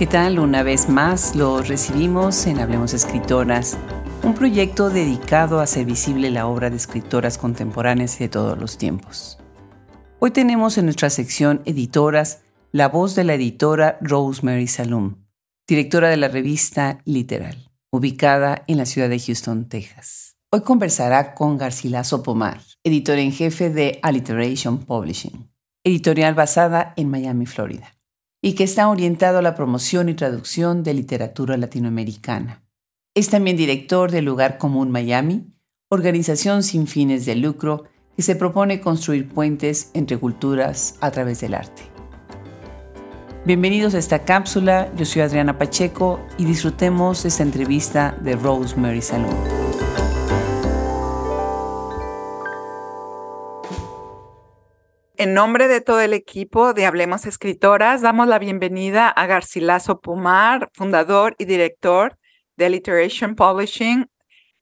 ¿Qué tal? Una vez más lo recibimos en Hablemos Escritoras, un proyecto dedicado a hacer visible la obra de escritoras contemporáneas de todos los tiempos. Hoy tenemos en nuestra sección Editoras la voz de la editora Rosemary Salum, directora de la revista Literal, ubicada en la ciudad de Houston, Texas. Hoy conversará con Garcilaso Pomar, editor en jefe de Alliteration Publishing, editorial basada en Miami, Florida y que está orientado a la promoción y traducción de literatura latinoamericana. Es también director del Lugar Común Miami, organización sin fines de lucro que se propone construir puentes entre culturas a través del arte. Bienvenidos a esta cápsula, yo soy Adriana Pacheco y disfrutemos esta entrevista de Rosemary Salón. En nombre de todo el equipo de Hablemos Escritoras, damos la bienvenida a Garcilaso Pumar, fundador y director de Alliteration Publishing.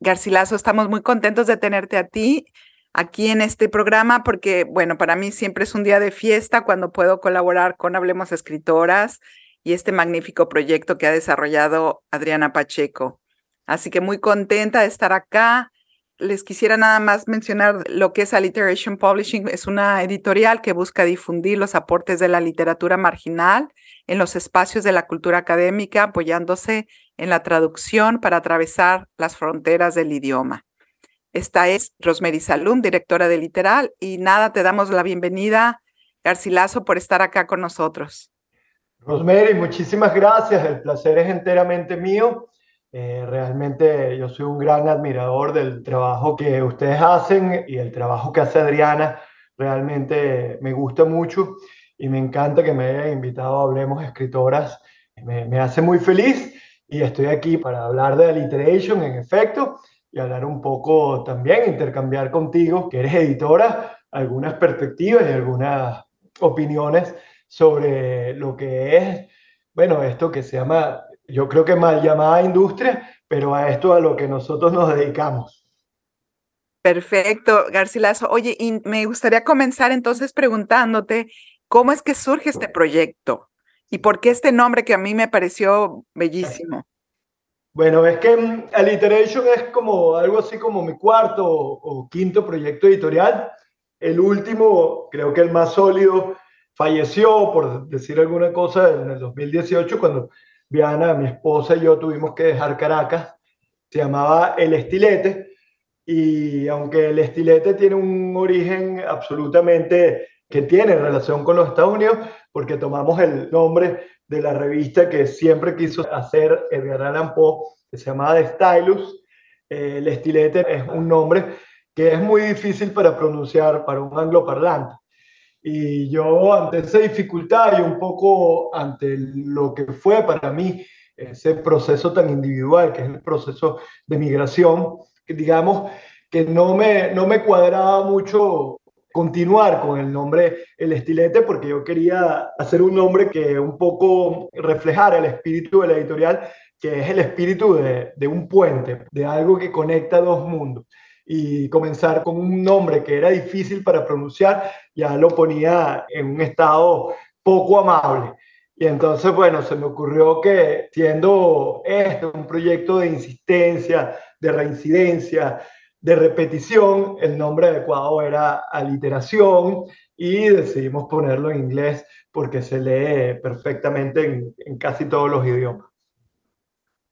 Garcilaso, estamos muy contentos de tenerte a ti aquí en este programa porque, bueno, para mí siempre es un día de fiesta cuando puedo colaborar con Hablemos Escritoras y este magnífico proyecto que ha desarrollado Adriana Pacheco. Así que muy contenta de estar acá les quisiera nada más mencionar lo que es Alliteration Publishing. Es una editorial que busca difundir los aportes de la literatura marginal en los espacios de la cultura académica, apoyándose en la traducción para atravesar las fronteras del idioma. Esta es Rosemary Salum, directora de Literal, y nada, te damos la bienvenida, Garcilaso, por estar acá con nosotros. Rosemary, muchísimas gracias, el placer es enteramente mío eh, realmente yo soy un gran admirador del trabajo que ustedes hacen y el trabajo que hace Adriana. Realmente me gusta mucho y me encanta que me hayan invitado a Hablemos Escritoras. Me, me hace muy feliz y estoy aquí para hablar de alliteration en efecto y hablar un poco también, intercambiar contigo, que eres editora, algunas perspectivas y algunas opiniones sobre lo que es, bueno, esto que se llama yo creo que mal llamada industria, pero a esto a lo que nosotros nos dedicamos. Perfecto, Garcilaso. Oye, y me gustaría comenzar entonces preguntándote, ¿cómo es que surge este proyecto? ¿Y por qué este nombre que a mí me pareció bellísimo? Bueno, es que mm, Alliteration es como algo así como mi cuarto o quinto proyecto editorial. El último, creo que el más sólido, falleció, por decir alguna cosa, en el 2018, cuando Viana, mi esposa y yo tuvimos que dejar Caracas. Se llamaba El Estilete. Y aunque el estilete tiene un origen absolutamente que tiene relación con los Estados Unidos, porque tomamos el nombre de la revista que siempre quiso hacer Edgar Allan Poe, que se llamaba The Stylus. Eh, el estilete es un nombre que es muy difícil para pronunciar para un angloparlante. Y yo ante esa dificultad y un poco ante lo que fue para mí ese proceso tan individual, que es el proceso de migración, digamos que no me, no me cuadraba mucho continuar con el nombre El Estilete porque yo quería hacer un nombre que un poco reflejara el espíritu de la editorial, que es el espíritu de, de un puente, de algo que conecta dos mundos y comenzar con un nombre que era difícil para pronunciar, ya lo ponía en un estado poco amable. Y entonces, bueno, se me ocurrió que siendo esto un proyecto de insistencia, de reincidencia, de repetición, el nombre adecuado era aliteración y decidimos ponerlo en inglés porque se lee perfectamente en, en casi todos los idiomas.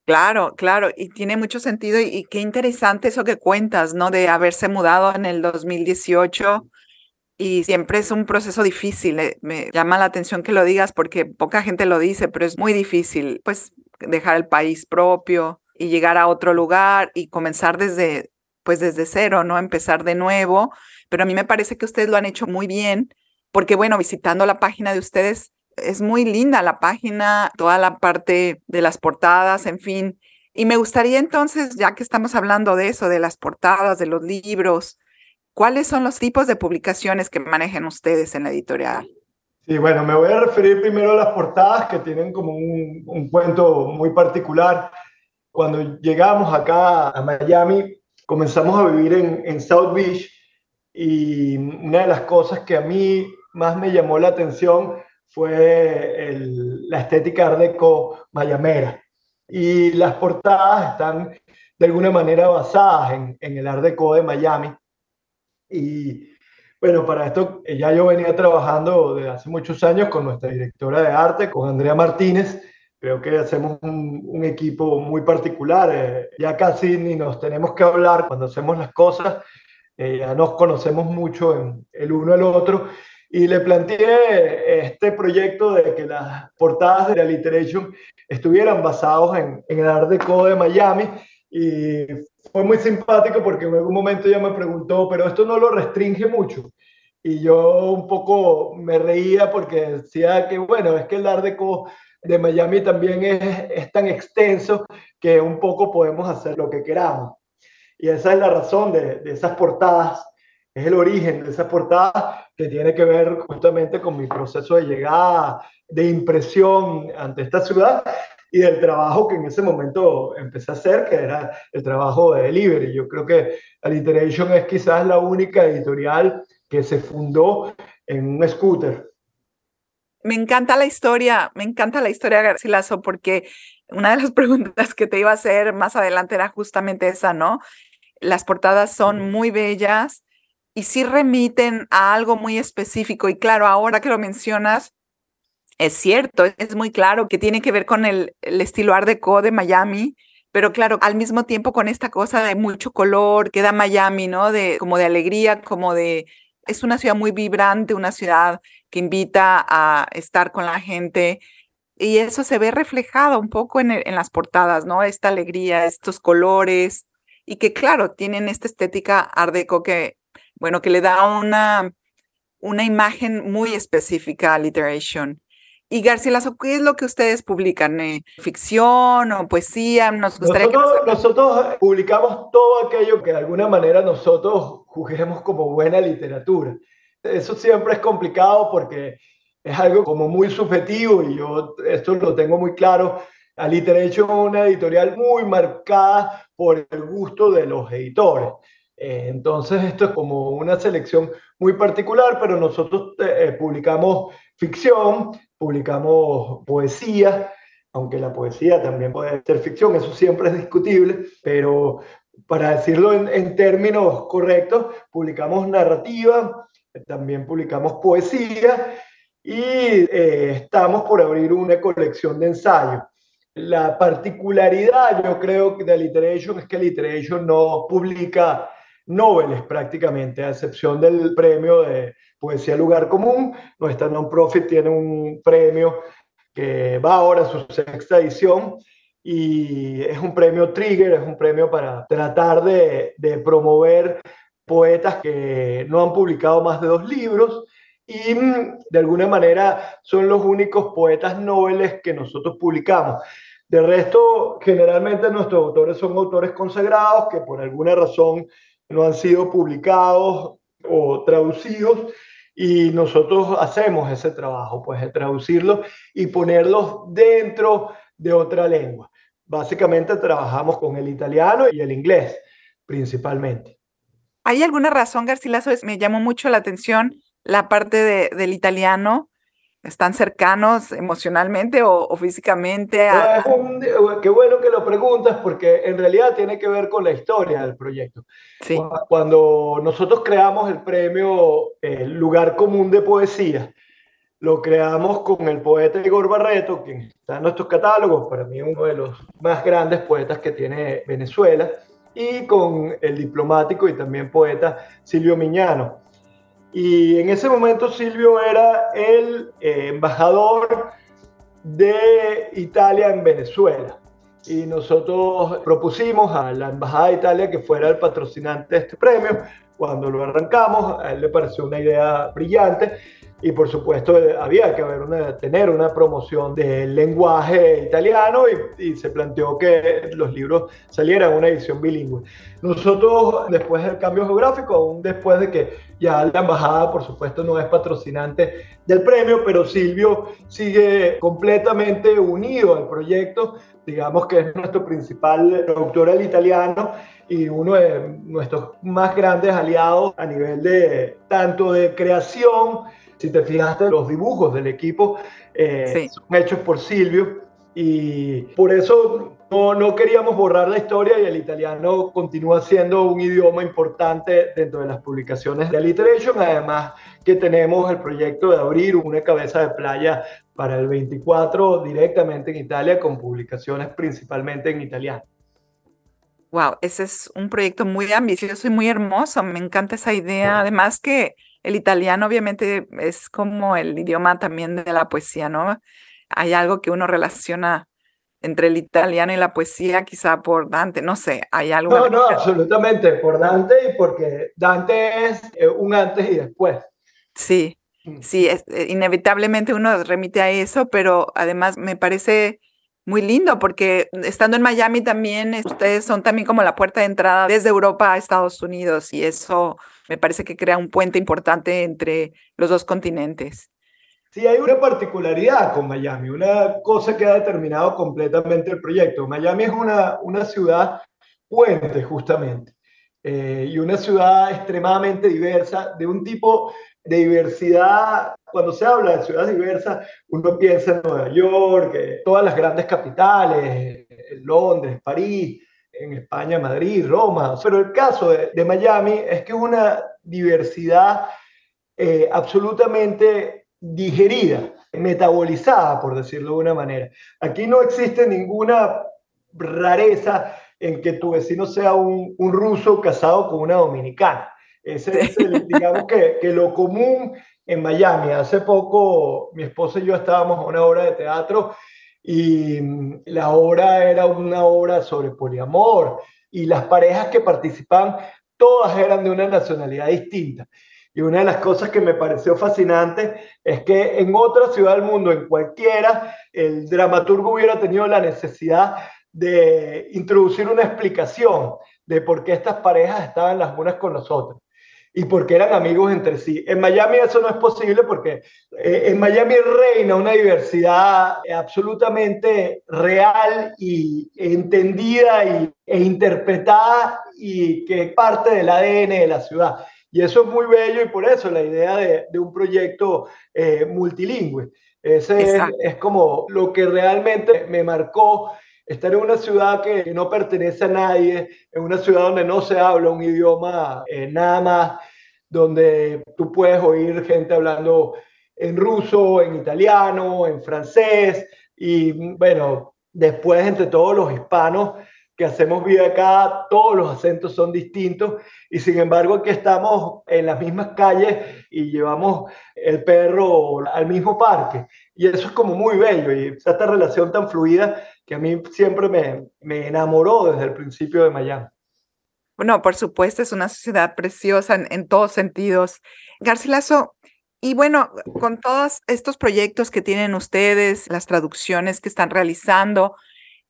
Claro, claro, y tiene mucho sentido y, qué interesante eso que cuentas, ¿no? De haberse mudado en el 2018 y siempre es un proceso difícil. Eh, me llama la atención que lo digas porque poca gente lo dice, pero es muy difícil, pues, dejar el país propio y llegar a otro lugar y comenzar desde, pues, desde cero, ¿no? Empezar de nuevo. Pero a mí me parece que ustedes lo han hecho muy bien porque, bueno, visitando la página de ustedes, es muy linda la página, toda la parte de las portadas, en fin. Y me gustaría entonces, ya que estamos hablando de eso, de las portadas, de los libros, ¿cuáles son los tipos de publicaciones que manejan ustedes en la editorial? Sí, bueno, me voy a referir primero a las portadas que tienen como un, un cuento muy particular. Cuando llegamos acá a Miami, comenzamos a vivir en, en South Beach y una de las cosas que a mí más me llamó la atención fue la estética Art Deco mayamera. Y las portadas están de alguna manera basadas en, el Art Deco de Miami. Y bueno, para esto ya yo venía trabajando desde hace muchos años con nuestra directora de arte, con Andrea Martínez. Creo que hacemos un, equipo muy particular. Eh, ya casi ni nos tenemos que hablar cuando hacemos las cosas. Eh, ya nos conocemos mucho en, el uno al otro. Y le planteé este proyecto de que las portadas de la Alliteration estuvieran basados en, en el Art Deco de Miami y fue muy simpático porque en algún momento ella me preguntó, pero esto no lo restringe mucho. Y yo un poco me reía porque decía que, bueno, es que el Art Deco de Miami también es, es tan extenso que un poco podemos hacer lo que queramos. Y esa es la razón de, de esas portadas, es el origen de esas portadas que tiene que ver justamente con mi proceso de llegada, de impresión ante esta ciudad y del trabajo que en ese momento empecé a hacer, que era el trabajo de delivery. Yo creo que Alliteration es quizás la única editorial que se fundó en un scooter. Me encanta la historia, me encanta la historia, Garcilaso, porque una de las preguntas que te iba a hacer más adelante era justamente esa, ¿no? Las portadas son muy bellas y sí remiten a algo muy específico. Y claro, ahora que lo mencionas, es cierto, es muy claro que tiene que ver con el, estilo Art Deco de Miami, pero claro, al mismo tiempo con esta cosa de mucho color que da Miami, ¿no? De como de alegría, como de es una ciudad muy vibrante, una ciudad que invita a estar con la gente y eso se ve reflejado un poco en, en las portadas, ¿no? Esta alegría, estos colores y que claro, tienen esta estética Art Deco que, bueno, que le da una, una imagen muy específica a Literation. Y Garcilaso, ¿qué es lo que ustedes publican? ¿Eh? ¿Ficción o poesía? Nos gustaría nosotros, que nosotros publicamos todo aquello que de alguna manera nosotros juzguemos como buena literatura. Eso siempre es complicado porque es algo como muy subjetivo y yo esto lo tengo muy claro. Alliteration es una editorial muy marcada por el gusto de los editores. Eh, entonces esto es como una selección muy particular, pero nosotros eh, publicamos ficción, publicamos poesía, aunque la poesía también puede ser ficción, eso siempre es discutible, pero para decirlo en, términos correctos, publicamos narrativa, también publicamos poesía y eh, estamos por abrir una colección de ensayos. La particularidad, yo creo, de Alliteration es que Alliteration no publica noveles prácticamente, a excepción del premio de Poesía Lugar Común. Nuestra non-profit tiene un premio que va ahora a su sexta edición y es un premio Trigger, es un premio para tratar de, de promover poetas que no han publicado más de dos libros y mm, de alguna manera son los únicos poetas noveles que nosotros publicamos. De resto, generalmente nuestros autores son autores consagrados que por alguna razón no han sido publicados o traducidos y nosotros hacemos ese trabajo, pues de traducirlos y ponerlos dentro de otra lengua. Básicamente trabajamos con el italiano y el inglés principalmente. ¿Hay alguna razón, Garcilaso? Me llamó mucho la atención la parte de, del italiano, ¿Están cercanos emocionalmente o, físicamente? qué bueno que lo preguntas porque en realidad tiene que ver con la historia del proyecto. Sí. Cuando nosotros creamos el premio el Lugar Común de Poesía, lo creamos con el poeta Igor Barreto, quien está en nuestros catálogos, para mí uno de los más grandes poetas que tiene Venezuela, y con el diplomático y también poeta Silvio Miñano. Y en ese momento Silvio era el eh, embajador de Italia en Venezuela. Y nosotros propusimos a la Embajada de Italia que fuera el patrocinante de este premio. Cuando lo arrancamos, a él le pareció una idea brillante y por supuesto había que haber una, tener una promoción del lenguaje italiano y, y, se planteó que los libros salieran una edición bilingüe. Nosotros, después del cambio geográfico, aún después de que ya la embajada, por supuesto, no es patrocinante del premio, pero Silvio sigue completamente unido al proyecto, digamos que es nuestro principal productor al italiano y uno de nuestros más grandes aliados a nivel de tanto de creación, Si te fijaste, los dibujos del equipo eh, son hechos por Silvio y por eso no, no, queríamos borrar la historia y el italiano continúa siendo un idioma importante dentro de las publicaciones de Alliteration, además que tenemos el proyecto de abrir una cabeza de playa para el 24 directamente en Italia con publicaciones principalmente en italiano. Wow, ese es un proyecto muy ambicioso y muy hermoso. Me encanta esa idea. Además que el italiano obviamente es como el idioma también de la poesía, ¿no? hay algo que uno relaciona entre el italiano y la poesía, quizá por Dante, no sé, hay algo. No, no, absolutamente, por Dante y porque Dante es eh, un antes y después. Sí, mm. sí, es, eh, inevitablemente uno remite a eso, pero además me parece muy lindo porque estando en Miami también, ustedes son también como la puerta de entrada desde Europa a Estados Unidos y eso me parece que crea un puente importante entre los dos continentes. Sí, hay una particularidad con Miami, una cosa que ha determinado completamente el proyecto. Miami es una, una ciudad puente, justamente, eh, y una ciudad extremadamente diversa, de un tipo de diversidad. Cuando se habla de ciudades diversas, uno piensa en Nueva York, eh, todas las grandes capitales, Londres, París, en España, Madrid, Roma. Pero el caso de, Miami es que es una diversidad eh, absolutamente digerida, metabolizada, por decirlo de una manera. Aquí no existe ninguna rareza en que tu vecino sea un, ruso casado con una dominicana. Ese es, digamos que, que, lo común en Miami. Hace poco mi esposa y yo estábamos a una obra de teatro y la obra era una obra sobre poliamor y las parejas que participaban todas eran de una nacionalidad distinta. Y una de las cosas que me pareció fascinante es que en otra ciudad del mundo, en cualquiera, el dramaturgo hubiera tenido la necesidad de introducir una explicación de por qué estas parejas estaban las unas con las otras y por qué eran amigos entre sí. En Miami eso no es posible porque eh, en Miami reina una diversidad absolutamente real y entendida y, e interpretada y que es parte del ADN de la ciudad. Y eso es muy bello y por eso la idea de, un proyecto eh, multilingüe. Ese es, como lo que realmente me marcó estar en una ciudad que no pertenece a nadie, en una ciudad donde no se habla un idioma eh, nada más, donde tú puedes oír gente hablando en ruso, en italiano, en francés y bueno, después entre todos los hispanos que hacemos vida acá, todos los acentos son distintos y sin embargo aquí estamos en las mismas calles y llevamos el perro al mismo parque. Y eso es como muy bello y esta relación tan fluida que a mí siempre me, me enamoró desde el principio de Miami. Bueno, por supuesto, es una ciudad preciosa en, en todos sentidos. Garcilaso, y bueno, con todos estos proyectos que tienen ustedes, las traducciones que están realizando,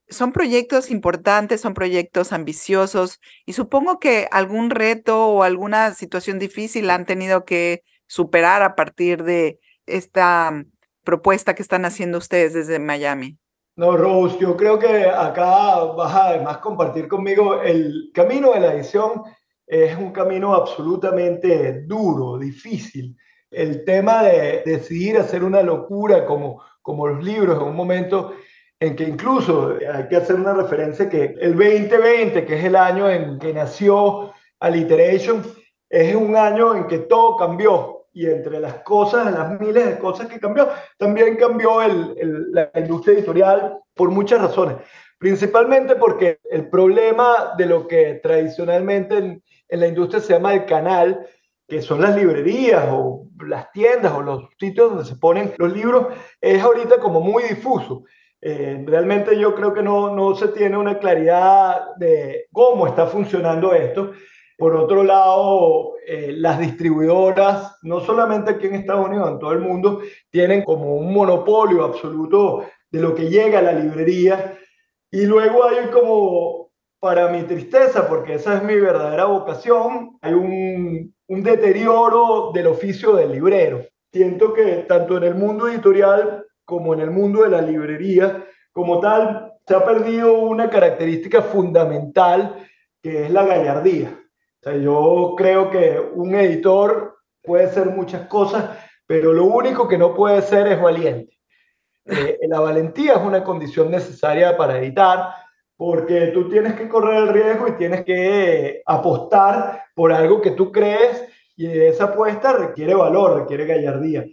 son proyectos importantes, son proyectos ambiciosos y supongo que algún reto o alguna situación difícil han tenido que superar a partir de esta mm, propuesta que están haciendo ustedes desde Miami. No, Rose, yo creo que acá vas a además compartir conmigo el camino de la edición es un camino absolutamente duro, difícil. El tema de decidir hacer una locura como, como los libros en un momento en que incluso hay que hacer una referencia que el 2020, que es el año en que nació Alliteration, es un año en que todo cambió. Y entre las cosas, las miles de cosas que cambió, también cambió el, la industria editorial por muchas razones. Principalmente porque el problema de lo que tradicionalmente en, en la industria se llama el canal, que son las librerías o las tiendas o los sitios donde se ponen los libros, es ahorita como muy difuso. Eh, realmente yo creo que no, no se tiene una claridad de cómo está funcionando esto. Por otro lado, eh, las distribuidoras, no solamente aquí en Estados Unidos, en todo el mundo, tienen como un monopolio absoluto de lo que llega a la librería. Y luego hay como, para mi tristeza, porque esa es mi verdadera vocación, hay un, un deterioro del oficio del librero. Siento que tanto en el mundo editorial como en el mundo de la librería, como tal, se ha perdido una característica fundamental que es la gallardía. O sea, yo creo que un editor puede ser muchas cosas, pero lo único que no puede ser es valiente. Eh, la valentía es una condición necesaria para editar, porque tú tienes que correr el riesgo y tienes que apostar por algo que tú crees y esa apuesta requiere valor, requiere gallardía.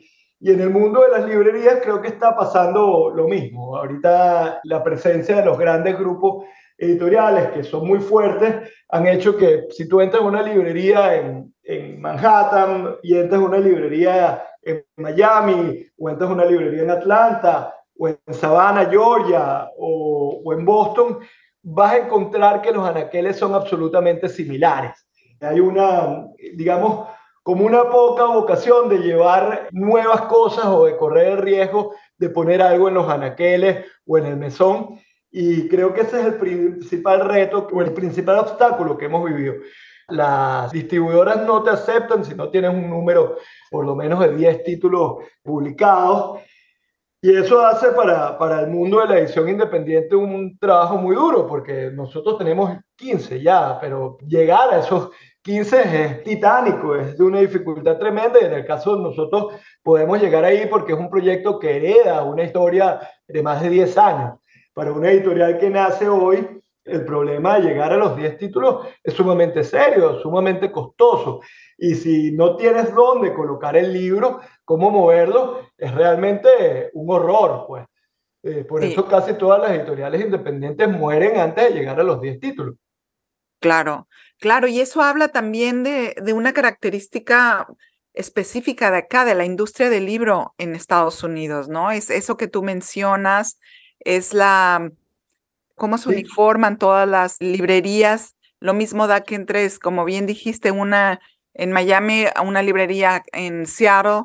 Y en el mundo de las librerías creo que está pasando lo mismo. Ahorita la presencia de los grandes grupos editoriales que son muy fuertes han hecho que si tú entras en una librería en, en Manhattan y entras en una librería en Miami o entras en una librería en Atlanta o en Savannah, Georgia o, o en Boston, vas a encontrar que los anaqueles son absolutamente similares. Hay una, digamos, como una poca vocación de llevar nuevas cosas o de correr el riesgo de poner algo en los anaqueles o en el mesón. Y creo que ese es el principal reto o el principal obstáculo que hemos vivido. Las distribuidoras no te aceptan si no tienes un número por lo menos de 10 títulos publicados. Y eso hace para, para el mundo de la edición independiente un trabajo muy duro, porque nosotros tenemos 15 ya, pero llegar a esos 15 es titánico, es de una dificultad tremenda y en el caso de nosotros podemos llegar ahí porque es un proyecto que hereda una historia de más de 10 años. Para una editorial que nace hoy, el problema de llegar a los 10 títulos es sumamente serio, sumamente costoso. Y si no tienes dónde colocar el libro, cómo moverlo, es realmente un horror, pues. Eh, por eso casi todas las editoriales independientes mueren antes de llegar a los 10 títulos. Claro, claro, y eso habla también de, de, una característica específica de acá, de la industria del libro en Estados Unidos, ¿no? Es eso que tú mencionas, es la, cómo se uniforman todas las librerías. Lo mismo da que entres, como bien dijiste, una en Miami, a una librería en Seattle,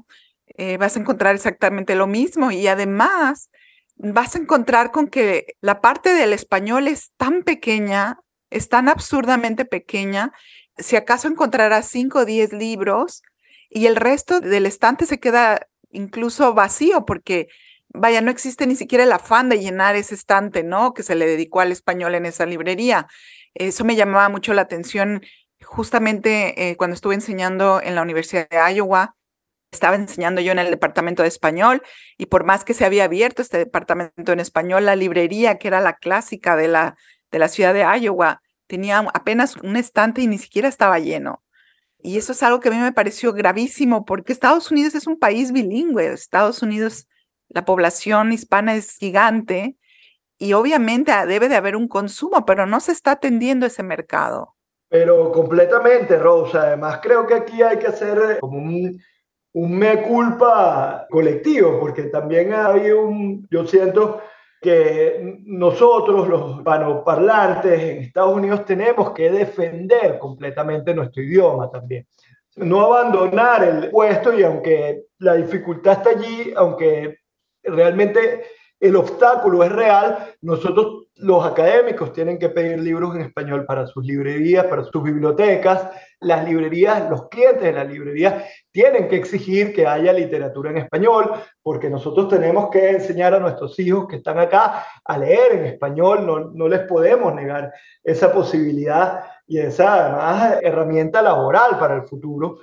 eh, vas a encontrar exactamente lo mismo y además vas a encontrar con que la parte del español es tan pequeña es tan absurdamente pequeña, si acaso encontrarás 5 o 10 libros y el resto del estante se queda incluso vacío porque, vaya, no existe ni siquiera el afán de llenar ese estante, ¿no? Que se le dedicó al español en esa librería. Eso me llamaba mucho la atención justamente eh, cuando estuve enseñando en la Universidad de Iowa. Estaba enseñando yo en el departamento de español y por más que se había abierto este departamento en español, la librería, que era la clásica de la de la ciudad de Iowa tenía apenas un estante y ni siquiera estaba lleno. Y eso es algo que a mí me pareció gravísimo porque Estados Unidos es un país bilingüe. Estados Unidos, la población hispana es gigante y obviamente debe de haber un consumo, pero no se está atendiendo ese mercado. Pero completamente, Rosa. Además, creo que aquí hay que hacer como un, un me culpa colectivo, porque también hay un, yo siento, que nosotros, los hispanoparlantes en Estados Unidos, tenemos que defender completamente nuestro idioma también. No abandonar el puesto y aunque la dificultad está allí, aunque realmente el obstáculo es real, nosotros los académicos tienen que pedir libros en español para sus librerías, para sus bibliotecas. Las librerías, los clientes de las librerías tienen que exigir que haya literatura en español, porque nosotros tenemos que enseñar a nuestros hijos que están acá a leer en español, no, no les podemos negar esa posibilidad y esa herramienta laboral para el futuro.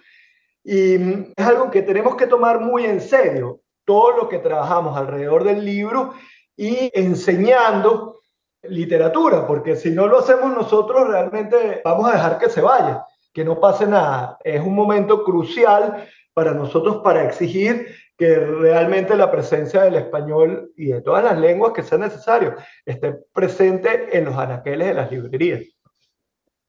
Y es algo que tenemos que tomar muy en serio, todo lo que trabajamos alrededor del libro y enseñando literatura, porque si no lo hacemos nosotros, realmente vamos a dejar que se vaya, que no pase nada. Es un momento crucial para nosotros para exigir que realmente la presencia del español y de todas las lenguas que sea necesario esté presente en los anaqueles de las librerías.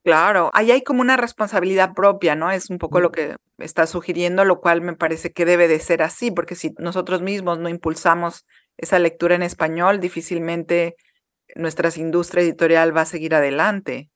Claro, ahí hay como una responsabilidad propia, ¿no? Es un poco lo que está sugiriendo, lo cual me parece que debe de ser así, porque si nosotros mismos no impulsamos esa lectura en español, difícilmente nuestra industria editorial va a seguir adelante.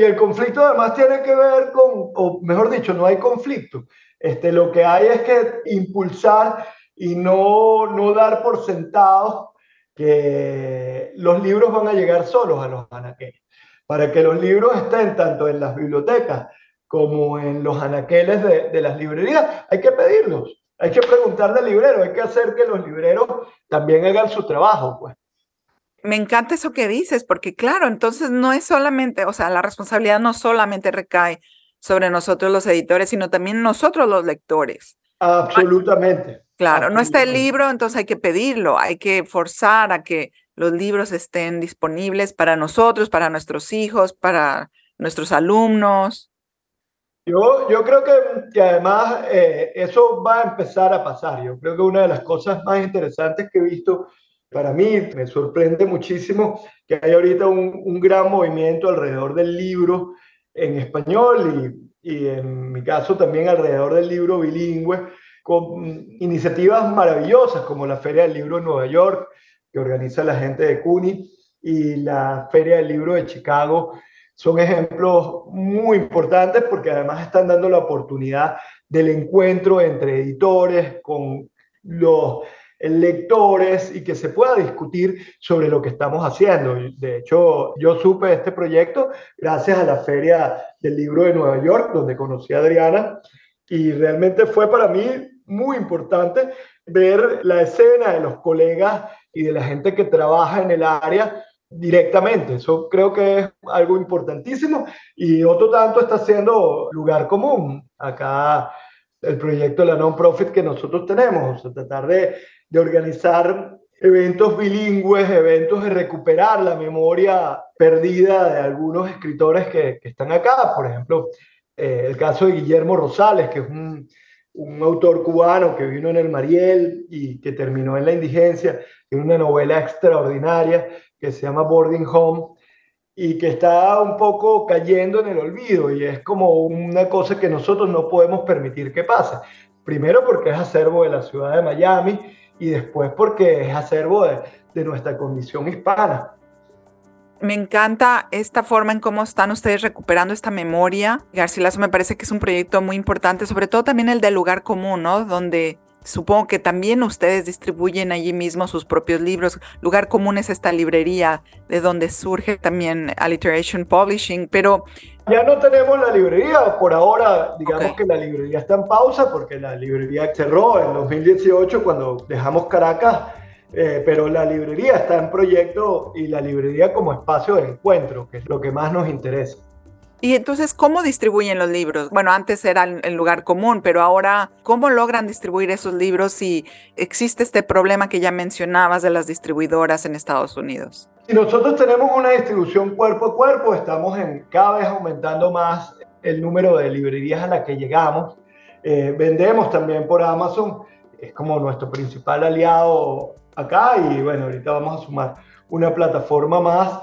Y el conflicto además tiene que ver con, o mejor dicho, no hay conflicto. Este, lo que hay es que impulsar y no, no dar por sentado que los libros van a llegar solos a los anaqueles. Para que los libros estén tanto en las bibliotecas como en los anaqueles de, de las librerías, hay que pedirlos. Hay que preguntarle al librero, hay que hacer que los libreros también hagan su trabajo, pues. Me encanta eso que dices, porque claro, entonces no es solamente, o sea, la responsabilidad no solamente recae sobre nosotros los editores, sino también nosotros los lectores. Absolutamente. Claro, no está el libro, entonces hay que pedirlo, hay que forzar a que los libros estén disponibles para nosotros, para nuestros hijos, para nuestros alumnos. Yo, yo creo que, que además eh, eso va a empezar a pasar. Yo creo que una de las cosas más interesantes que he visto, para mí me sorprende muchísimo que hay ahorita un, gran movimiento alrededor del libro en español y, y en mi caso también alrededor del libro bilingüe con iniciativas maravillosas como la Feria del Libro en Nueva York, que organiza la gente de CUNY, y la Feria del Libro de Chicago. Son ejemplos muy importantes porque además están dando la oportunidad del encuentro entre editores con los lectores y que se pueda discutir sobre lo que estamos haciendo. De hecho, yo supe de este proyecto gracias a la Feria del Libro de Nueva York, donde conocí a Adriana, y realmente fue para mí muy importante ver la escena de los colegas y de la gente que trabaja en el área directamente. Eso creo que es algo importantísimo y otro tanto está siendo lugar común. Acá el proyecto de la non-profit que nosotros tenemos, tratar de, de, organizar eventos bilingües, eventos de recuperar la memoria perdida de algunos escritores que, están acá. Por ejemplo, eh, el caso de Guillermo Rosales, que es un un autor cubano que vino en el Mariel y que terminó en la indigencia, tiene una novela extraordinaria que se llama Boarding Home y que está un poco cayendo en el olvido y es como una cosa que nosotros no podemos permitir que pase. Primero porque es acervo de la ciudad de Miami y después porque es acervo de, nuestra condición hispana me encanta esta forma en cómo están ustedes recuperando esta memoria. Garcilaso me parece que es un proyecto muy importante, sobre todo también el del lugar común, ¿no? Donde supongo que también ustedes distribuyen allí mismo sus propios libros. Lugar común es esta librería de donde surge también Alliteration Publishing, pero... Ya no tenemos la librería, por ahora digamos que la librería está en pausa porque la librería cerró en 2018 cuando dejamos Caracas eh, pero la librería está en proyecto y la librería como espacio de encuentro, que es lo que más nos interesa. Y entonces, ¿cómo distribuyen los libros? Bueno, antes era el lugar común, pero ahora, ¿cómo logran distribuir esos libros si existe este problema que ya mencionabas de las distribuidoras en Estados Unidos? Si nosotros tenemos una distribución cuerpo a cuerpo, estamos en, cada vez aumentando más el número de librerías a las que llegamos. Eh, vendemos también por Amazon, es como nuestro principal aliado acá y bueno, ahorita vamos a sumar una plataforma más,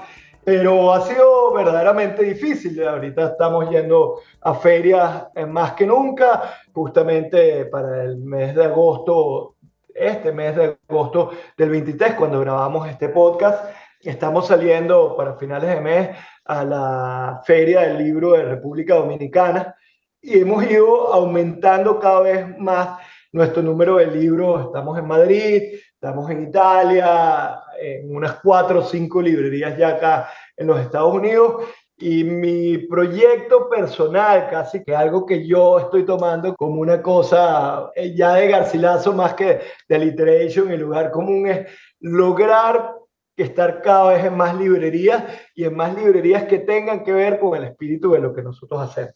pero ha sido verdaderamente difícil. Ahorita estamos yendo a ferias más que nunca, justamente para el mes de agosto, este mes de agosto del 23, cuando grabamos este podcast. Estamos saliendo para finales de mes a la Feria del Libro de República Dominicana y hemos ido aumentando cada vez más nuestro número de libros. Estamos en Madrid, Estamos en Italia, en unas cuatro o cinco librerías ya acá en los Estados Unidos. Y mi proyecto personal, casi que algo que yo estoy tomando como una cosa eh, ya de Garcilaso más que de alliteration, el lugar común es lograr estar cada vez en más librerías y en más librerías que tengan que ver con el espíritu de lo que nosotros hacemos.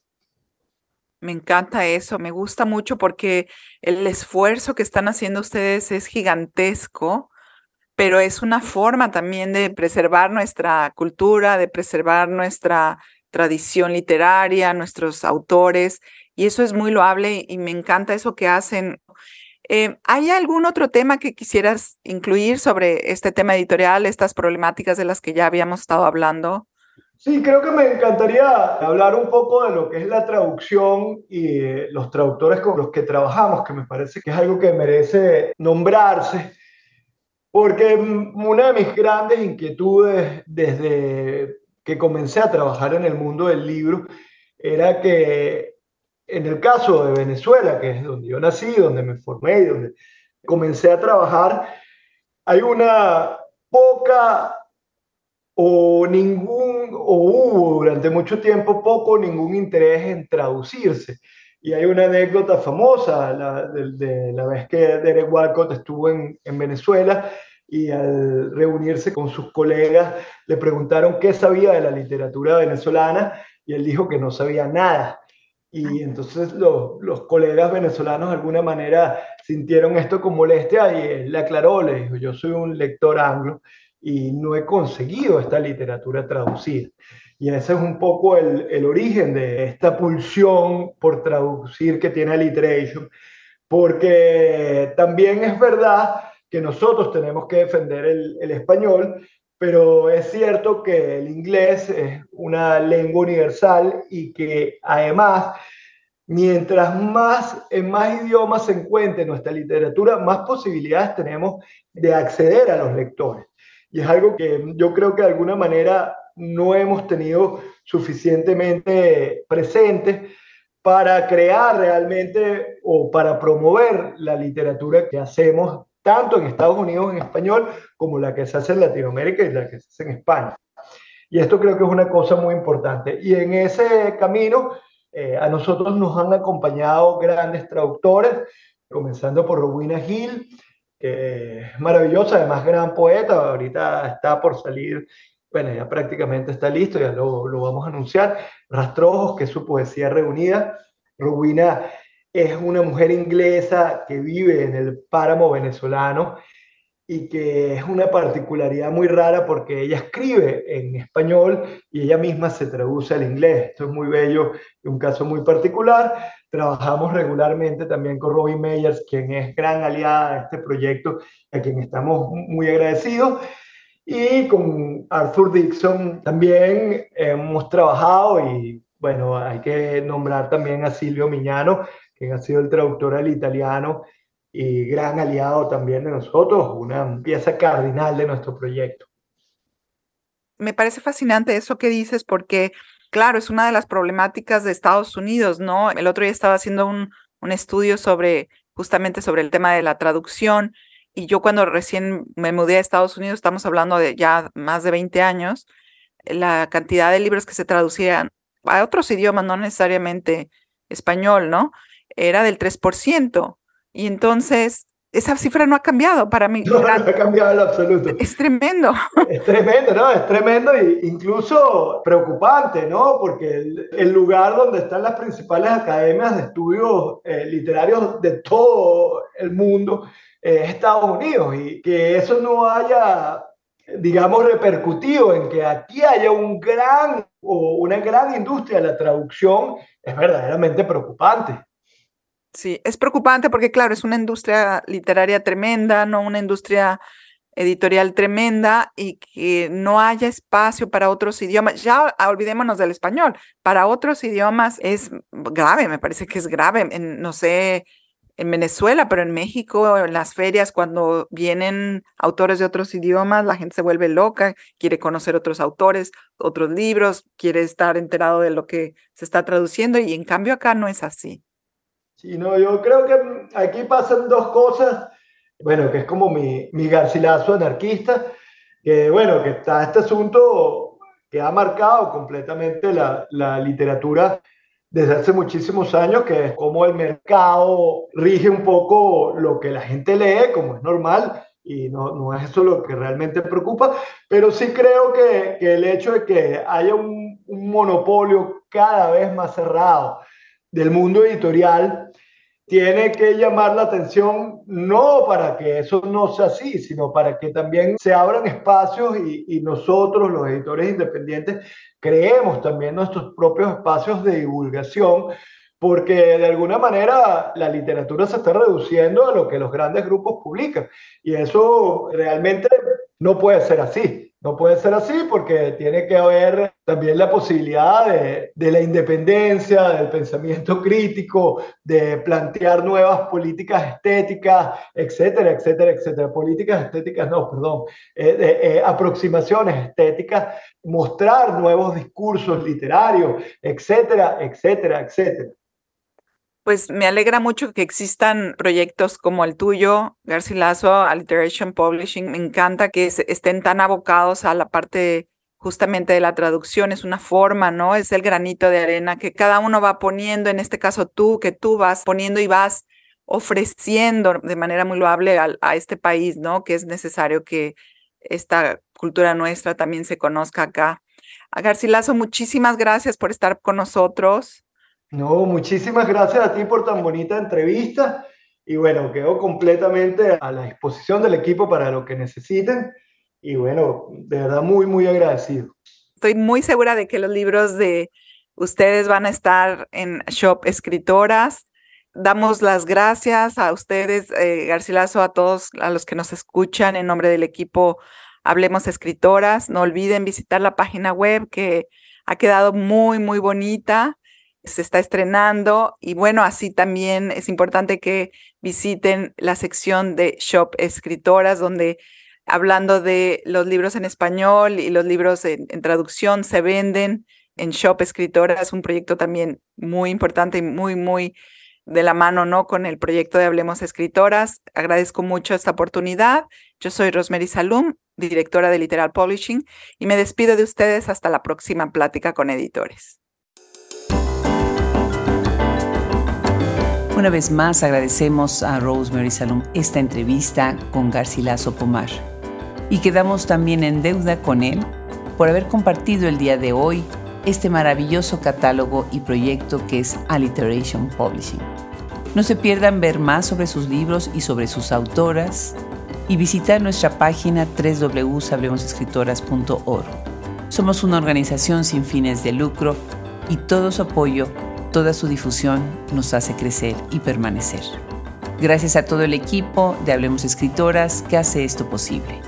Me encanta eso, me gusta mucho porque el esfuerzo que están haciendo ustedes es gigantesco, pero es una forma también de preservar nuestra cultura, de preservar nuestra tradición literaria, nuestros autores, y eso es muy loable y me encanta eso que hacen. Eh, ¿Hay algún otro tema que quisieras incluir sobre este tema editorial, estas problemáticas de las que ya habíamos estado hablando? Sí, creo que me encantaría hablar un poco de lo que es la traducción y los traductores con los que trabajamos, que me parece que es algo que merece nombrarse, porque una de mis grandes inquietudes desde que comencé a trabajar en el mundo del libro era que en el caso de Venezuela, que es donde yo nací, donde me formé y donde comencé a trabajar, hay una poca o ningún, o hubo durante mucho tiempo poco ningún interés en traducirse. Y hay una anécdota famosa la, de, la vez que Derek Walcott estuvo en, en Venezuela y al reunirse con sus colegas le preguntaron qué sabía de la literatura venezolana y él dijo que no sabía nada. Y entonces los colegas venezolanos de alguna manera sintieron esto con molestia y él le aclaró, le dijo, yo soy un lector anglo y no he conseguido esta literatura traducida. Y ese es un poco el, el origen de esta pulsión por traducir que tiene Alliteration, porque también es verdad que nosotros tenemos que defender el, el español, pero es cierto que el inglés es una lengua universal y que además, mientras más en más idiomas se encuentre nuestra literatura, más posibilidades tenemos de acceder a los lectores. Y es algo que yo creo que de alguna manera no hemos tenido suficientemente presente para crear realmente o para promover la literatura que hacemos tanto en Estados Unidos en español como la que se hace en Latinoamérica y la que se hace en España. Y esto creo que es una cosa muy importante. Y en ese camino eh, a nosotros nos han acompañado grandes traductores, comenzando por Rowena Hill, que es maravillosa, además gran poeta, ahorita está por salir, bueno, ya prácticamente está listo, ya lo, lo vamos a anunciar, Rastrojos, que es su poesía reunida, Rowena es una mujer inglesa que vive en el páramo venezolano y que es una particularidad muy rara porque ella escribe en español y ella misma se traduce al inglés. Esto es muy bello y un caso muy particular. Trabajamos regularmente también con Robbie Meyers, quien es gran aliada de este proyecto, a quien estamos muy agradecidos. Y con Arthur Dixon también hemos trabajado y bueno, hay que nombrar también a Silvio Miñano, quien ha sido el traductor al italiano y gran aliado también de nosotros, una pieza cardinal de nuestro proyecto. Me parece fascinante eso que dices porque, claro, es una de las problemáticas de Estados Unidos, ¿no? El otro día estaba haciendo un, un estudio sobre, justamente sobre el tema de la traducción y yo cuando recién me mudé a Estados Unidos, estamos hablando de ya más de 20 años, la cantidad de libros que se traducían a otros idiomas, no necesariamente español, ¿no? era del 3%. Y entonces, esa cifra no ha cambiado para mí. No, no ha cambiado en absoluto. Es tremendo. Es tremendo, ¿no? Es tremendo e incluso preocupante, ¿no? Porque el, lugar donde están las principales academias de estudios eh, literarios de todo el mundo es Estados Unidos y que eso no haya digamos, repercutido en que aquí haya un gran o una gran industria de la traducción es verdaderamente preocupante. Sí, es preocupante porque, claro, es una industria literaria tremenda, no una industria editorial tremenda y que no haya espacio para otros idiomas. Ya olvidémonos del español. Para otros idiomas es grave, me parece que es grave. no sé, en Venezuela, pero en México, en las ferias, cuando vienen autores de otros idiomas, la gente se vuelve loca, quiere conocer otros autores, otros libros, quiere estar enterado de lo que se está traduciendo y en cambio acá no es así. Sí, no, yo creo que aquí pasan dos cosas, bueno, que es como mi, mi garcilazo anarquista, que bueno, que está este asunto que ha marcado completamente la, la literatura desde hace muchísimos años, que es como el mercado rige un poco lo que la gente lee, como es normal, y no, no es eso lo que realmente preocupa, pero sí creo que, que el hecho de que haya un, un monopolio cada vez más cerrado del mundo editorial tiene que llamar la atención no para que eso no sea así, sino para que también se abran espacios y, nosotros, los editores independientes, creemos también nuestros propios espacios de divulgación, porque de alguna manera la literatura se está reduciendo a lo que los grandes grupos publican. Y eso realmente no puede ser así. No puede ser así porque tiene que haber también la posibilidad de, de, la independencia, del pensamiento crítico, de plantear nuevas políticas estéticas, etcétera, etcétera, etcétera. Políticas estéticas, no, perdón, eh, eh, aproximaciones estéticas, mostrar nuevos discursos literarios, etcétera, etcétera, etcétera. Pues me alegra mucho que existan proyectos como el tuyo, Garcilaso, Alliteration Publishing. Me encanta que estén tan abocados a la parte justamente de la traducción. Es una forma, ¿no? Es el granito de arena que cada uno va poniendo, en este caso tú, que tú vas poniendo y vas ofreciendo de manera muy loable a, a este país, ¿no? Que es necesario que esta cultura nuestra también se conozca acá. A Garcilaso, muchísimas gracias por estar con nosotros. No, muchísimas gracias a ti por tan bonita entrevista y bueno, quedo completamente a la disposición del equipo para lo que necesiten y bueno, de verdad muy, muy agradecido. Estoy muy segura de que los libros de ustedes van a estar en Shop Escritoras. Damos las gracias a ustedes, eh, Garcilaso, a todos a los que nos escuchan en nombre del equipo Hablemos Escritoras. No olviden visitar la página web que ha quedado muy, muy bonita. Se está estrenando y bueno, así también es importante que visiten la sección de Shop Escritoras, donde hablando de los libros en español y los libros en, traducción se venden en Shop Escritoras, es un proyecto también muy importante y muy, muy de la mano, ¿no? Con el proyecto de Hablemos Escritoras. Agradezco mucho esta oportunidad. Yo soy Rosemary Salum, directora de Literal Publishing, y me despido de ustedes hasta la próxima plática con editores. Una vez más agradecemos a Rosemary Salum esta entrevista con Garcilaso Pomar y quedamos también en deuda con él por haber compartido el día de hoy este maravilloso catálogo y proyecto que es Alliteration Publishing. No se pierdan ver más sobre sus libros y sobre sus autoras y visitar nuestra página www.sablemosescritoras.org. Somos una organización sin fines de lucro y todo su apoyo, toda su difusión nos hace crecer y permanecer. Gracias a todo el equipo de Hablemos Escritoras que hace esto posible.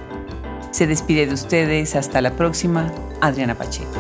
Se despide de ustedes hasta la próxima, Adriana Pacheco.